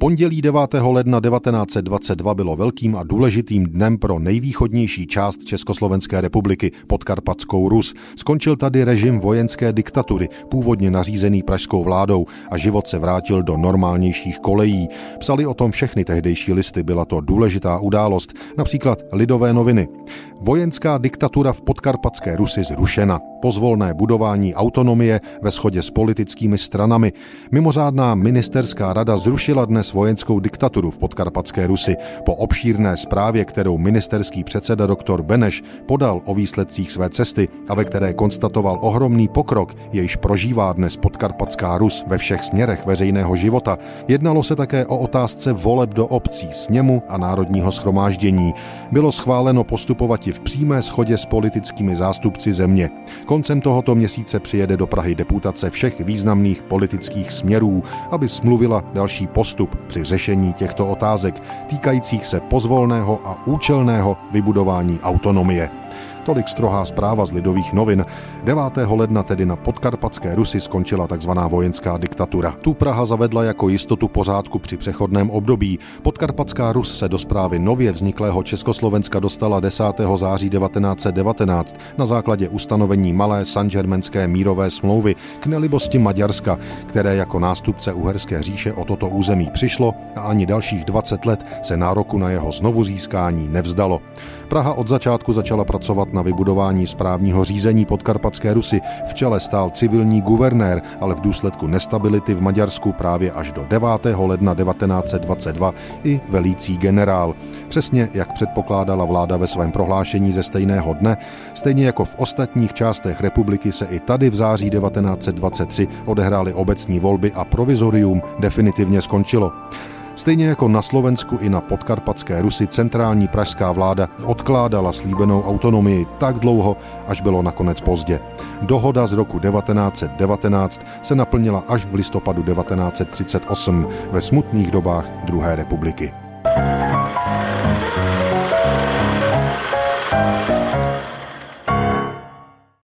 Pondělí 9. ledna 1922 bylo velkým a důležitým dnem pro nejvýchodnější část Československé republiky, podkarpatskou Rus. Skončil tady režim vojenské diktatury, původně nařízený pražskou vládou a život se vrátil do normálnějších kolejí. Psali o tom všechny tehdejší listy, byla to důležitá událost, například Lidové noviny. Vojenská diktatura v podkarpatské Rusi zrušena. Pozvolné budování autonomie ve shodě s politickými stranami. Mimořádná ministerská rada zrušila dnes vojenskou diktaturu v podkarpatské Rusi. Po obšírné zprávě, kterou ministerský předseda doktor Beneš podal o výsledcích své cesty a ve které konstatoval ohromný pokrok, jejíž prožívá dnes podkarpatská Rus ve všech směrech veřejného života, jednalo se také o otázce voleb do obcí, sněmu a národního schromáždění. Bylo schváleno postupovat v přímé shodě s politickými zástupci země. Koncem tohoto měsíce přijede do Prahy deputace všech významných politických směrů, aby smluvila další postup při řešení těchto otázek týkajících se pozvolného a účelného vybudování autonomie. Tolik strohá zpráva z Lidových novin. 9. ledna tedy na podkarpatské Rusy skončila tzv. vojenská diktatura. Tu Praha zavedla jako jistotu pořádku při přechodném období. Podkarpatská Rus se do zprávy nově vzniklého Československa dostala 10. září 1919 na základě ustanovení Malé sanžermenské mírové smlouvy k nelibosti Maďarska, které jako nástupce Uherské říše o toto území přišlo a ani dalších 20 let se nároku na jeho znovu získání nevzdalo. Praha od začátku začala pracovat na vybudování správního řízení podkarpatské Rusy. V čele stál civilní guvernér, ale v důsledku nestability v Maďarsku právě až do 9. ledna 1922 i velící generál. Přesně jak předpokládala vláda ve svém prohlášení ze stejného dne, stejně jako v ostatních částech republiky se i tady v září 1923 odehrály obecní volby a provizorium definitivně skončilo. Stejně jako na Slovensku i na podkarpatské Rusy centrální pražská vláda odkládala slíbenou autonomii tak dlouho, až bylo nakonec pozdě. Dohoda z roku 1919 se naplnila až v listopadu 1938 ve smutných dobách druhé republiky. thank you